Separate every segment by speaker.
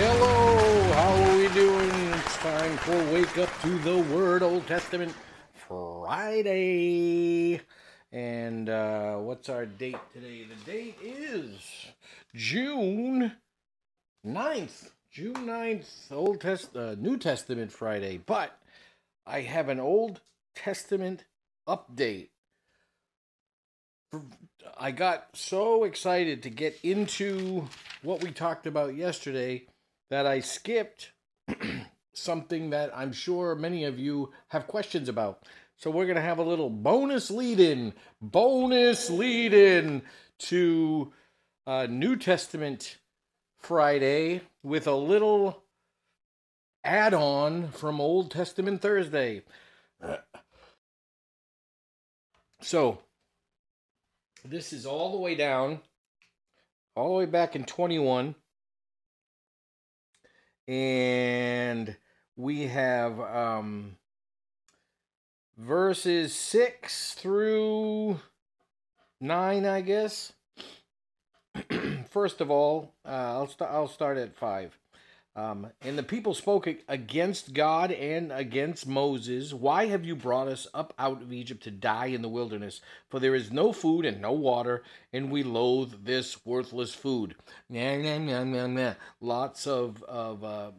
Speaker 1: Hello, how are we doing? It's time for Wake Up to the Word Old Testament Friday. And uh, what's our date today? The date is June 9th. June 9th, Old Test uh, New Testament Friday. But I have an Old Testament update. I got so excited to get into what we talked about yesterday that I skipped something that I'm sure many of you have questions about. So we're going to have a little bonus lead in, bonus lead in to uh, New Testament Friday with a little add on from Old Testament Thursday. So this is all the way down, all the way back in 21 and we have um, verses 6 through 9 i guess. First of all uh, I'll, st- I'll start at 5 um, and the people spoke against God and against Moses. Why have you brought us up out of Egypt to die in the wilderness? For there is no food and no water, and we loathe this worthless food. Nah, nah, nah, nah, nah. Lots of, of uh,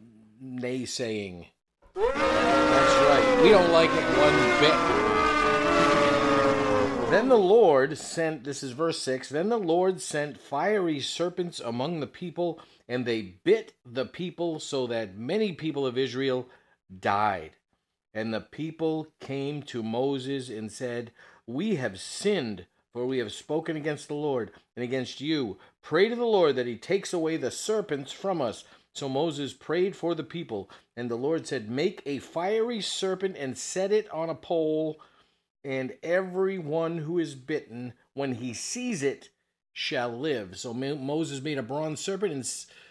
Speaker 1: naysaying. That's right. We don't like it one bit. Then the Lord sent, this is verse 6, then the Lord sent fiery serpents among the people, and they bit the people so that many people of Israel died. And the people came to Moses and said, We have sinned, for we have spoken against the Lord and against you. Pray to the Lord that he takes away the serpents from us. So Moses prayed for the people, and the Lord said, Make a fiery serpent and set it on a pole and every one who is bitten, when he sees it, shall live. So Moses made a bronze serpent and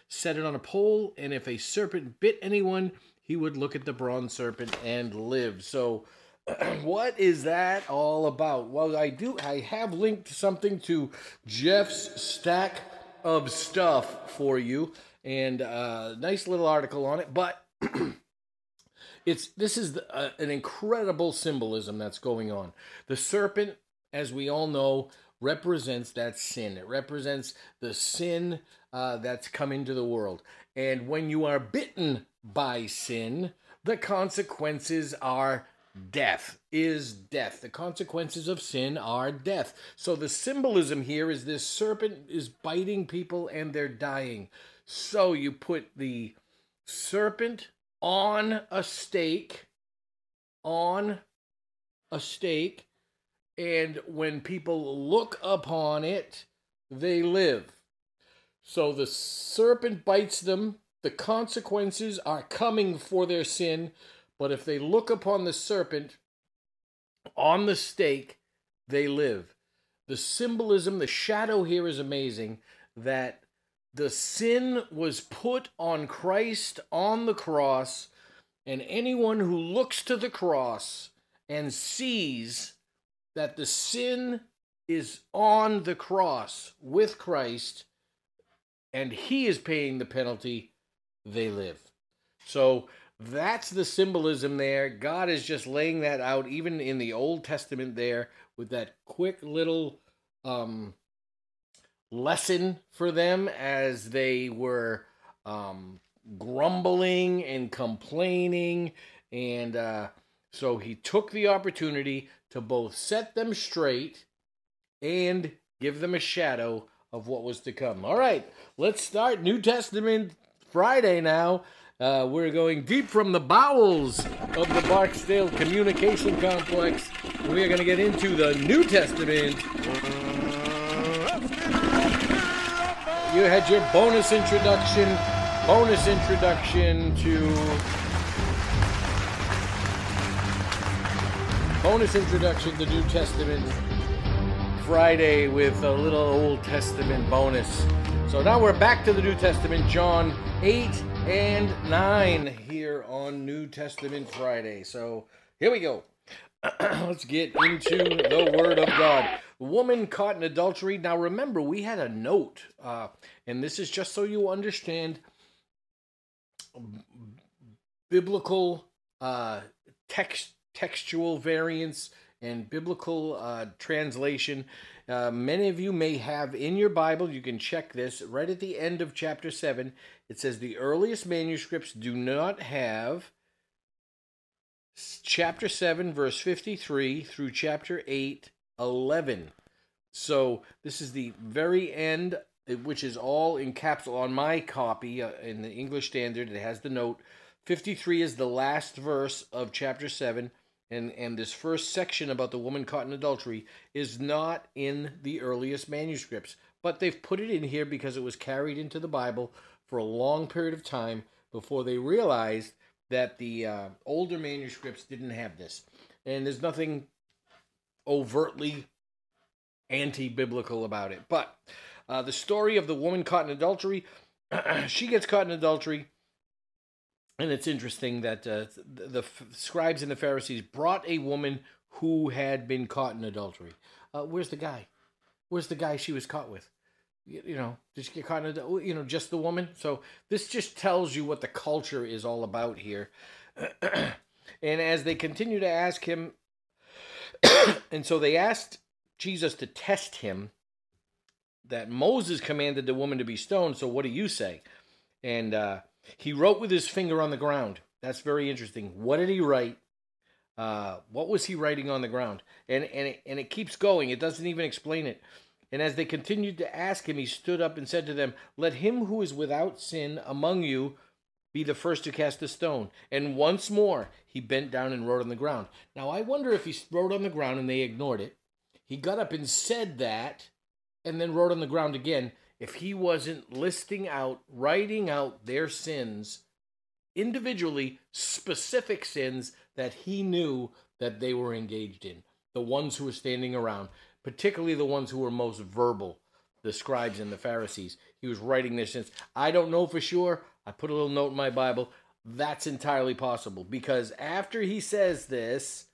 Speaker 1: set it on a pole, and if a serpent bit anyone, he would look at the bronze serpent and live. So, what is that all about? Well, I do. I have linked something to Jeff's stack of stuff for you, and a uh, nice little article on it. But it's this is the, uh, an incredible symbolism that's going on. The serpent, as we all know, represents that sin. It represents the sin uh, that's come into the world. And when you are bitten by sin, the consequences are death is death. The consequences of sin are death. So the symbolism here is this serpent is biting people and they're dying. So you put the serpent on a stake, on a stake, and when people look upon it, they live. So the serpent bites them, the consequences are coming for their sin, but if they look upon the serpent on the stake, they live. The symbolism, the shadow here is amazing that the sin was put on Christ on the cross, and anyone who looks to the cross and sees that the sin is on the cross with Christ and he is paying the penalty, they live. So that's the symbolism there. God is just laying that out, even in the Old Testament, there with that quick little um, lesson for them as they were um, grumbling and complaining. And uh, so he took the opportunity to both set them straight and give them a shadow of what was to come. All right, let's start New Testament Friday now. Uh, we're going deep from the bowels of the Barksdale Communication Complex. We are going to get into the New Testament you had your bonus introduction, bonus introduction to bonus introduction to New Testament Friday with a little Old Testament bonus. So now we're back to the New Testament, John 8 and 9 here on New Testament Friday. So here we go. Let's get into the Word of God. Woman caught in adultery. Now remember, we had a note, uh, and this is just so you understand biblical uh, text textual variants and biblical uh, translation. Uh, many of you may have in your Bible, you can check this right at the end of chapter 7. It says the earliest manuscripts do not have chapter 7, verse 53 through chapter 8, 11. So this is the very end, which is all in capital on my copy uh, in the English Standard. It has the note. 53 is the last verse of chapter 7 and and this first section about the woman caught in adultery is not in the earliest manuscripts but they've put it in here because it was carried into the bible for a long period of time before they realized that the uh, older manuscripts didn't have this. And there's nothing overtly anti-biblical about it. But uh, the story of the woman caught in adultery she gets caught in adultery and it's interesting that uh, the, the, scribes and the Pharisees brought a woman who had been caught in adultery. Uh, where's the guy? Where's the guy she was caught with? You, you know, did she get caught in? You know, just the woman. So this just tells you what the culture is all about here. and as they continue to ask him, and so they asked Jesus to test him. That Moses commanded the woman to be stoned. So what do you say? And uh, he wrote with his finger on the ground. That's very interesting. What did he write? Uh, what was he writing on the ground? And and it, and it keeps going. It doesn't even explain it. And as they continued to ask him, he stood up and said to them, "Let him who is without sin among you be the first to cast a stone." And once more he bent down and wrote on the ground. Now I wonder if he wrote on the ground and they ignored it. He got up and said that, and then wrote on the ground again if he wasn't listing out, writing out their sins individually, specific sins that he knew that they were engaged in, the ones who were standing around, particularly the ones who were most verbal, the scribes and the Pharisees. He was writing their sins. I don't know for sure. I put a little note in my Bible. That's entirely possible because after he says this,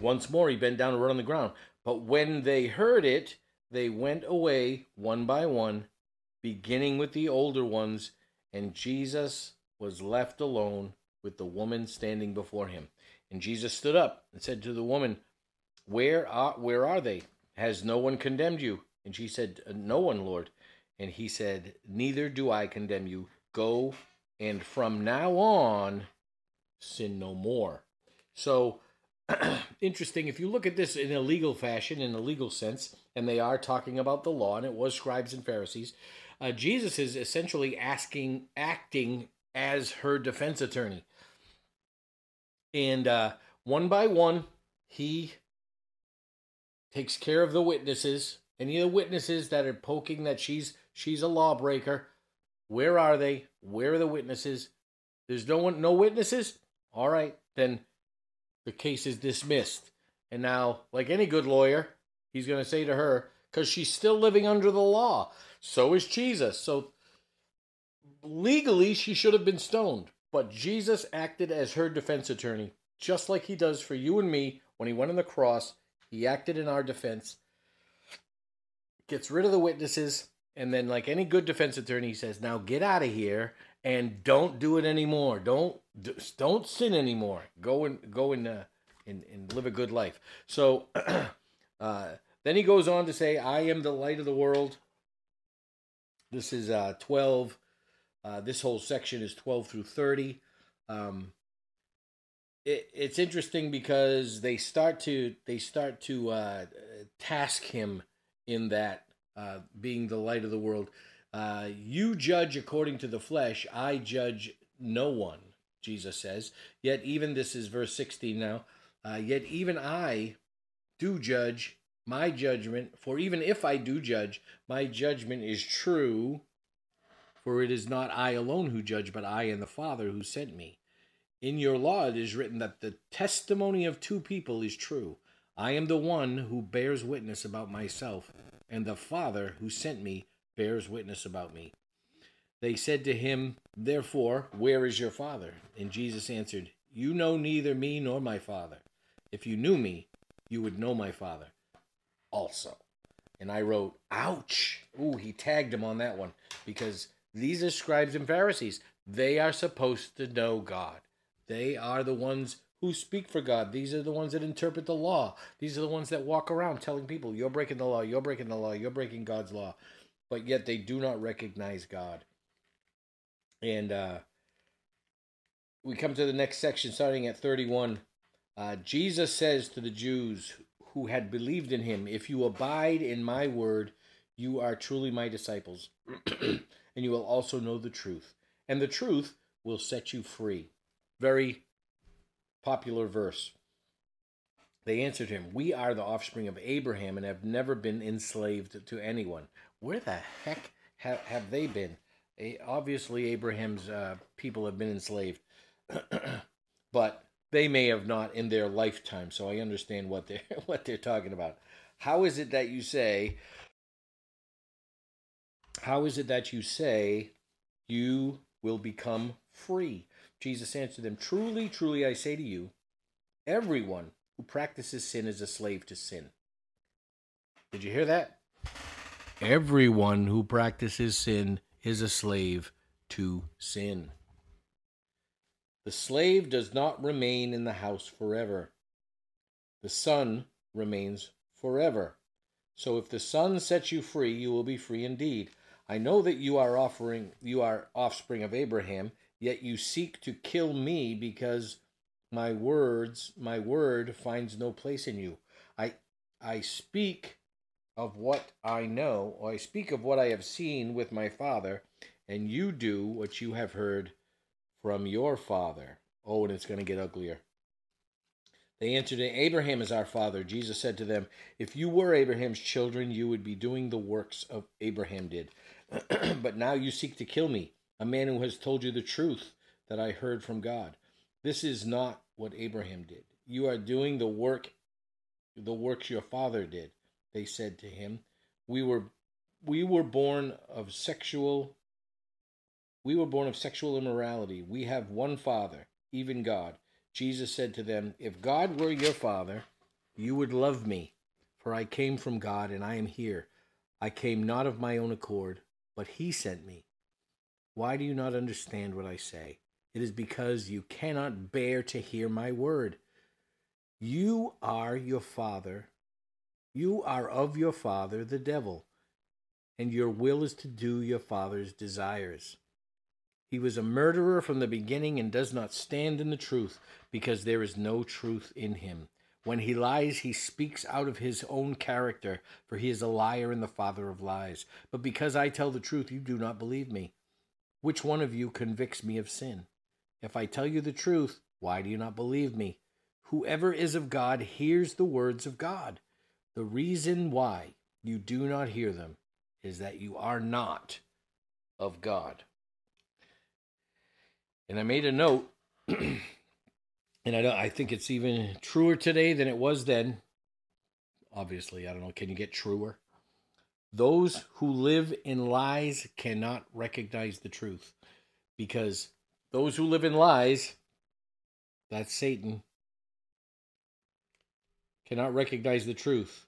Speaker 1: once more he bent down and wrote on the ground. But when they heard it, they went away one by one, beginning with the older ones, and Jesus was left alone with the woman standing before him. And Jesus stood up and said to the woman, Where are, where are they? Has no one condemned you? And she said, uh, No one, Lord. And he said, Neither do I condemn you. Go and from now on sin no more. So interesting. If you look at this in a legal fashion, in a legal sense, and they are talking about the law, and it was scribes and Pharisees, uh, Jesus is essentially asking, acting as her defense attorney. And uh, one by one, he takes care of the witnesses. Any of the witnesses that are poking that she's she's a lawbreaker, where are they? Where are the witnesses? There's no one, no witnesses. All right, then the case is dismissed. And now, like any good lawyer, he's going to say to her, because she's still living under the law. So is Jesus. So legally, she should have been stoned. But Jesus acted as her defense attorney, just like he does for you and me when he went on the cross. He acted in our defense, gets rid of the witnesses, and then, like any good defense attorney, he says, Now get out of here and don't do it anymore. Don't don't sin anymore. Go and go and uh, and, and live a good life. So uh, then he goes on to say, "I am the light of the world." This is uh, twelve. Uh, this whole section is twelve through thirty. Um, it, it's interesting because they start to they start to uh, task him in that uh, being the light of the world. Uh, you judge according to the flesh, I judge no one, Jesus says. Yet, even this is verse 16 now. Uh, yet, even I do judge my judgment, for even if I do judge, my judgment is true. For it is not I alone who judge, but I and the Father who sent me. In your law it is written that the testimony of two people is true. I am the one who bears witness about myself, and the Father who sent me bears witness about me. They said to him, Therefore, where is your father? And Jesus answered, You know neither me nor my father. If you knew me, you would know my father also. And I wrote, Ouch! Ooh, he tagged him on that one because These are scribes and Pharisees. They are supposed to know God. They are the ones who speak for God. These are the ones that interpret the law. These are the ones that walk around telling people, you're breaking the law, you're breaking the law, you're breaking God's law. But yet they do not recognize God. And uh, we come to the next section starting at 31. Uh, Jesus says to the Jews who had believed in him, If you abide in my word, you are truly my disciples, and you will also know the truth. And the truth will set you free. Very popular verse. They answered him, We are the offspring of Abraham and have never been enslaved to anyone. Where the heck have, have they been? Obviously, Abraham's uh, people have been enslaved, but they may have not in their lifetime. So I understand what they're what they're talking about. How is it that you say? How is it that you say you will become free? Jesus answered them, Truly, truly, I say to you, everyone who practices sin is a slave to sin. Did you hear that? Everyone who practices sin is a slave to sin. The slave does not remain in the house forever. The son remains forever. So if the son sets you free, you will be free indeed. I know that you are offering you are offspring of Abraham, yet you seek to kill me because my words, my word finds no place in you. I I speak of what I know, or I speak of what I have seen with my father, and you do what you have heard from your father. Oh, and it's going to get uglier. They answered, Abraham is our father. Jesus said to them, If you were Abraham's children, you would be doing the works of Abraham did. but now you seek to kill me, a man who has told you the truth that I heard from God. This is not what Abraham did. You are doing the work the works your father did. They said to him, We were we were born of sexual we were born of sexual immorality. We have one father, even God. Jesus said to them, If God were your father, you would love me, for I came from God and I am here. I came not of my own accord, but he sent me. Why do you not understand what I say? It is because you cannot bear to hear my word. You are your father. You are of your father, the devil, and your will is to do your father's desires. He was a murderer from the beginning and does not stand in the truth, because there is no truth in him. When he lies, he speaks out of his own character, for he is a liar and the father of lies. But because I tell the truth, you do not believe me. Which one of you convicts me of sin? If I tell you the truth, why do you not believe me? Whoever is of God hears the words of God. The reason why you do not hear them is that you are not of God. And I made a note, and I, I think it's even truer today than it was then. Obviously, I don't know, can you get truer? Those who live in lies cannot recognize the truth because those who live in lies, that's Satan, cannot recognize the truth.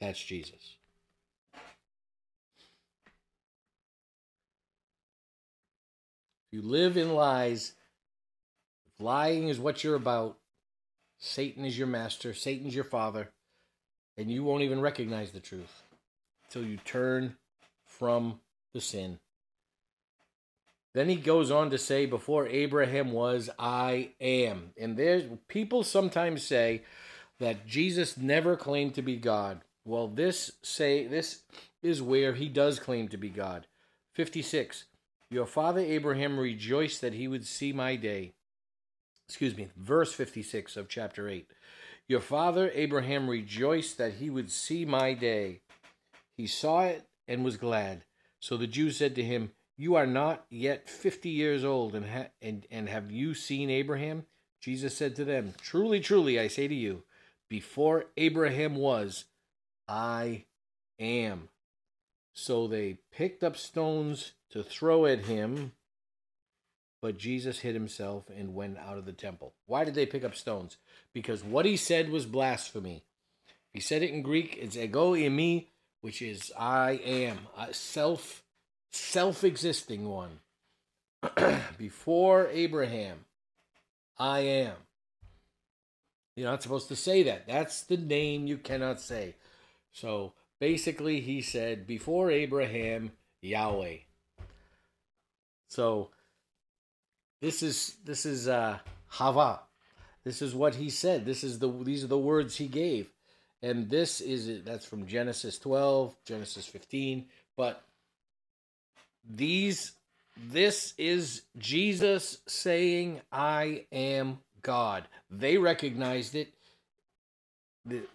Speaker 1: That's Jesus. If you live in lies, if lying is what you're about, Satan is your master, Satan's your father, and you won't even recognize the truth until you turn from the sin. Then he goes on to say, Before Abraham was, I am. And there's people sometimes say that Jesus never claimed to be God. Well, this say this is where he does claim to be God. 56. Your father Abraham rejoiced that he would see my day. Excuse me, verse 56 of chapter 8. Your father Abraham rejoiced that he would see my day. He saw it and was glad. So the Jews said to him, You are not yet fifty years old, and, ha- and, and have you seen Abraham? Jesus said to them, Truly, truly, I say to you, before Abraham was, I am. So they picked up stones to throw at him, but Jesus hid himself and went out of the temple. Why did they pick up stones? Because what he said was blasphemy. He said it in Greek, it's ego eimi, which is I am, a self self existing one. Before Abraham, I am. You're not supposed to say that. That's the name you cannot say. So basically, he said, Before Abraham, Yahweh. So this is this is uh Hava. This is what he said. This is the these are the words he gave. And this is that's from Genesis 12, Genesis 15, but these this is Jesus saying I am God. They recognized it.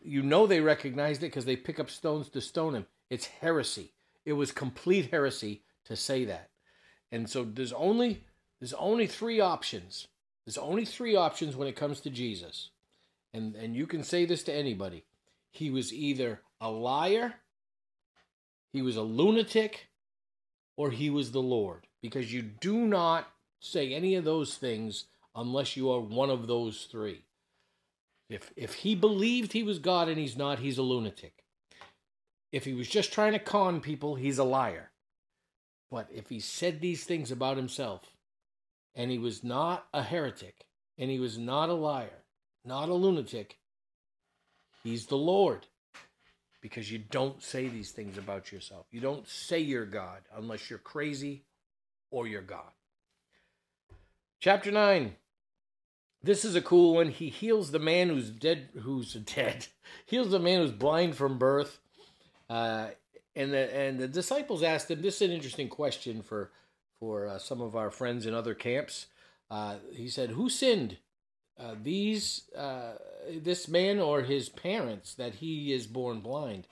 Speaker 1: You know they recognized it because they pick up stones to stone him. It's heresy. It was complete heresy to say that. And so there's only there's only three options. There's only three options when it comes to Jesus. And and you can say this to anybody. He was either a liar, he was a lunatic, or he was the Lord. Because you do not say any of those things unless you are one of those three. If if he believed he was God and he's not, he's a lunatic. If he was just trying to con people, he's a liar. But if he said these things about himself, and he was not a heretic, and he was not a liar, not a lunatic, he's the Lord. Because you don't say these things about yourself. You don't say you're God unless you're crazy or you're God. Chapter 9. This is a cool one. He heals the man who's dead, who's dead. Heals the man who's blind from birth. Uh, and the and the disciples asked him. This is an interesting question for for uh, some of our friends in other camps. Uh, he said, "Who sinned? Uh, these uh, this man or his parents that he is born blind?"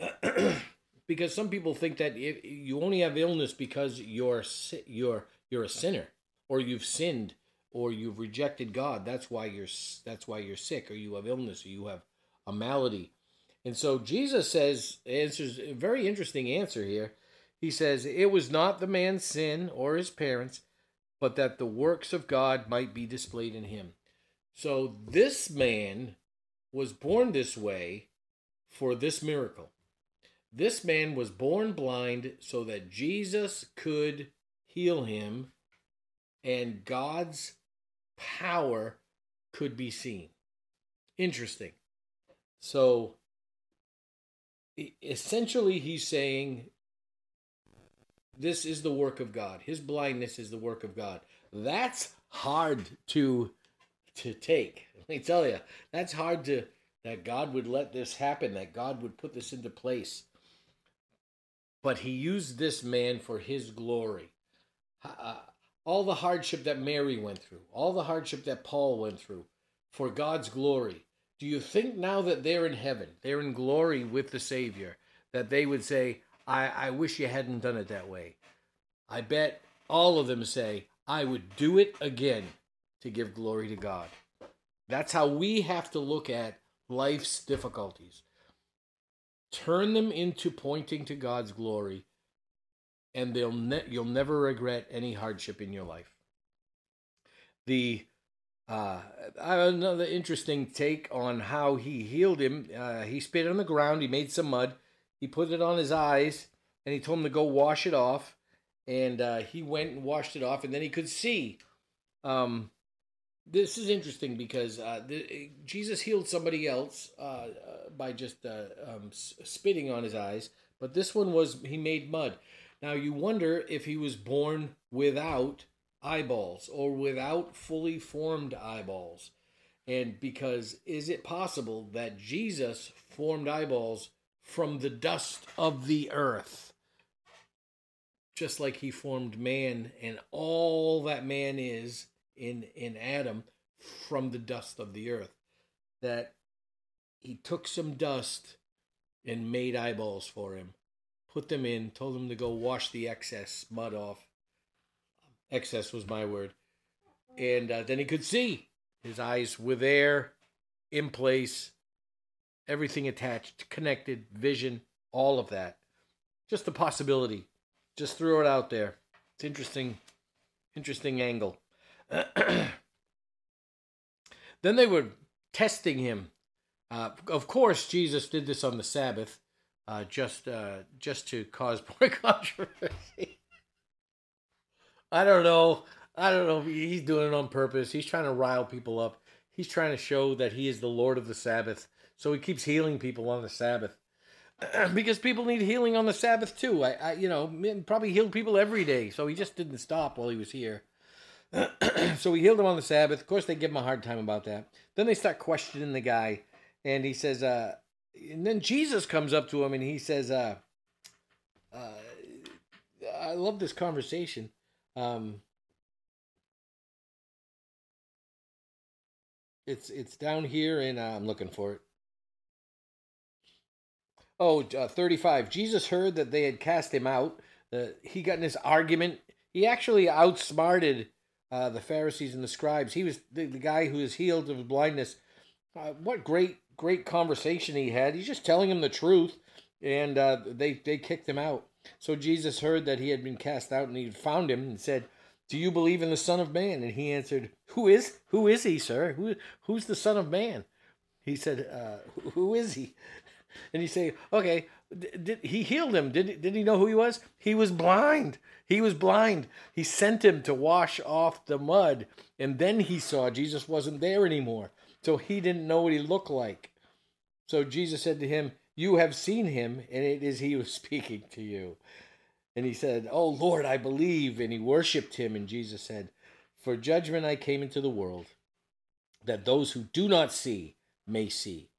Speaker 1: because some people think that if you only have illness because you're you're you're a sinner or you've sinned or you've rejected God. That's why you're that's why you're sick, or you have illness, or you have a malady. And so Jesus says answers a very interesting answer here. He says, It was not the man's sin or his parents, but that the works of God might be displayed in him. So this man was born this way for this miracle. This man was born blind so that Jesus could heal him and God's power could be seen. Interesting. So essentially, he's saying this is the work of God. His blindness is the work of God. That's hard to to take. Let me tell you, that's hard to that God would let this happen, that God would put this into place. But he used this man for his glory. Uh, all the hardship that Mary went through, all the hardship that Paul went through for God's glory. Do you think now that they're in heaven, they're in glory with the Savior, that they would say, I, I wish you hadn't done it that way? I bet all of them say, I would do it again to give glory to God. That's how we have to look at life's difficulties. Turn them into pointing to God's glory and they'll ne- you'll never regret any hardship in your life. The uh, another interesting take on how he healed him. Uh, he spit on the ground. He made some mud. He put it on his eyes, and he told him to go wash it off. And uh, he went and washed it off, and then he could see. Um, this is interesting because uh, the, Jesus healed somebody else uh, uh, by just um, spitting on his eyes, but this one was he made mud. Now you wonder if he was born without eyeballs or without fully formed eyeballs. And because is it possible that Jesus formed eyeballs from the dust of the earth? Just like he formed man and all that man is in in Adam from the dust of the earth. That he took some dust and made eyeballs for him put them in, told them to go wash the excess mud off. Excess was my word. And uh, then he could see. His eyes were there, in place, everything attached, connected, vision, all of that. Just a possibility. Just threw it out there. It's interesting, interesting angle. then they were testing him. Uh, of course, Jesus did this on the Sabbath uh, just uh, just to cause more controversy. I don't know. I don't know. He's doing it on purpose. He's trying to rile people up. He's trying to show that he is the Lord of the Sabbath. So he keeps healing people on the Sabbath. because people need healing on the Sabbath too. I, I, you know, probably healed people every day. So he just didn't stop while he was here. so he healed them on the Sabbath. Of course, they give him a hard time about that. Then they start questioning the guy, and he says, uh, and then Jesus comes up to him and he says, uh, uh, I love this conversation. Um, it's it's down here, and uh, I'm looking for it. Oh, uh, 35. Jesus heard that they had cast him out. Uh, he got in this argument. He actually outsmarted uh, the Pharisees and the scribes. He was the, the guy who was healed of blindness. Uh, what great, great conversation he had. He's just telling him the truth, and uh, they, they kicked him out. So Jesus heard that he had been cast out, and he found him and said, "Do you believe in the Son of Man?" And he answered, "Who is who is he, sir? Who who's the Son of Man?" He said, uh, "Who is he?" and you say, okay, did, he healed him? Did did he know who he was? He was blind. He was blind. He sent him to wash off the mud, and then he saw Jesus wasn't there anymore. So he didn't know what he looked like. So Jesus said to him, "You have seen him, and it is he who is speaking to you." And he said, "Oh Lord, I believe." And he worshipped him. And Jesus said, "For judgment I came into the world, that those who do not see may see."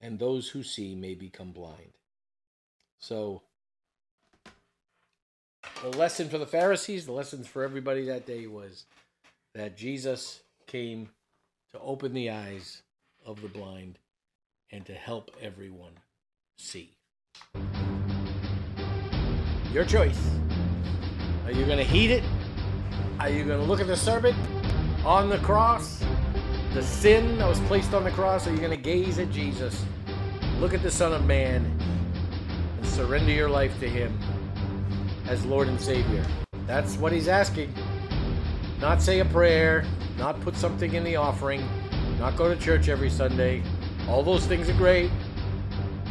Speaker 1: and those who see may become blind. So, the lesson for the Pharisees, the lessons for everybody that day was that Jesus came to open the eyes of the blind and to help everyone see. Your choice. Are you going to heed it? Are you going to look at the serpent on the cross? the sin that was placed on the cross, are you going to gaze at Jesus, look at the Son of Man, and surrender your life to Him as Lord and Savior? That's what He's asking. Not say a prayer, not put something in the offering, not go to church every Sunday. All those things are great,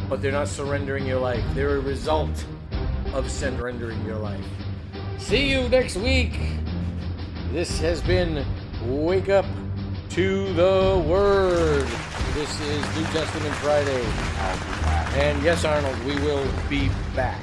Speaker 1: but they're not surrendering your life. They're a result of surrendering your life. See you next week. This has been Wake Up to the Word. This is New Testament Friday. And yes, Arnold, we will be back.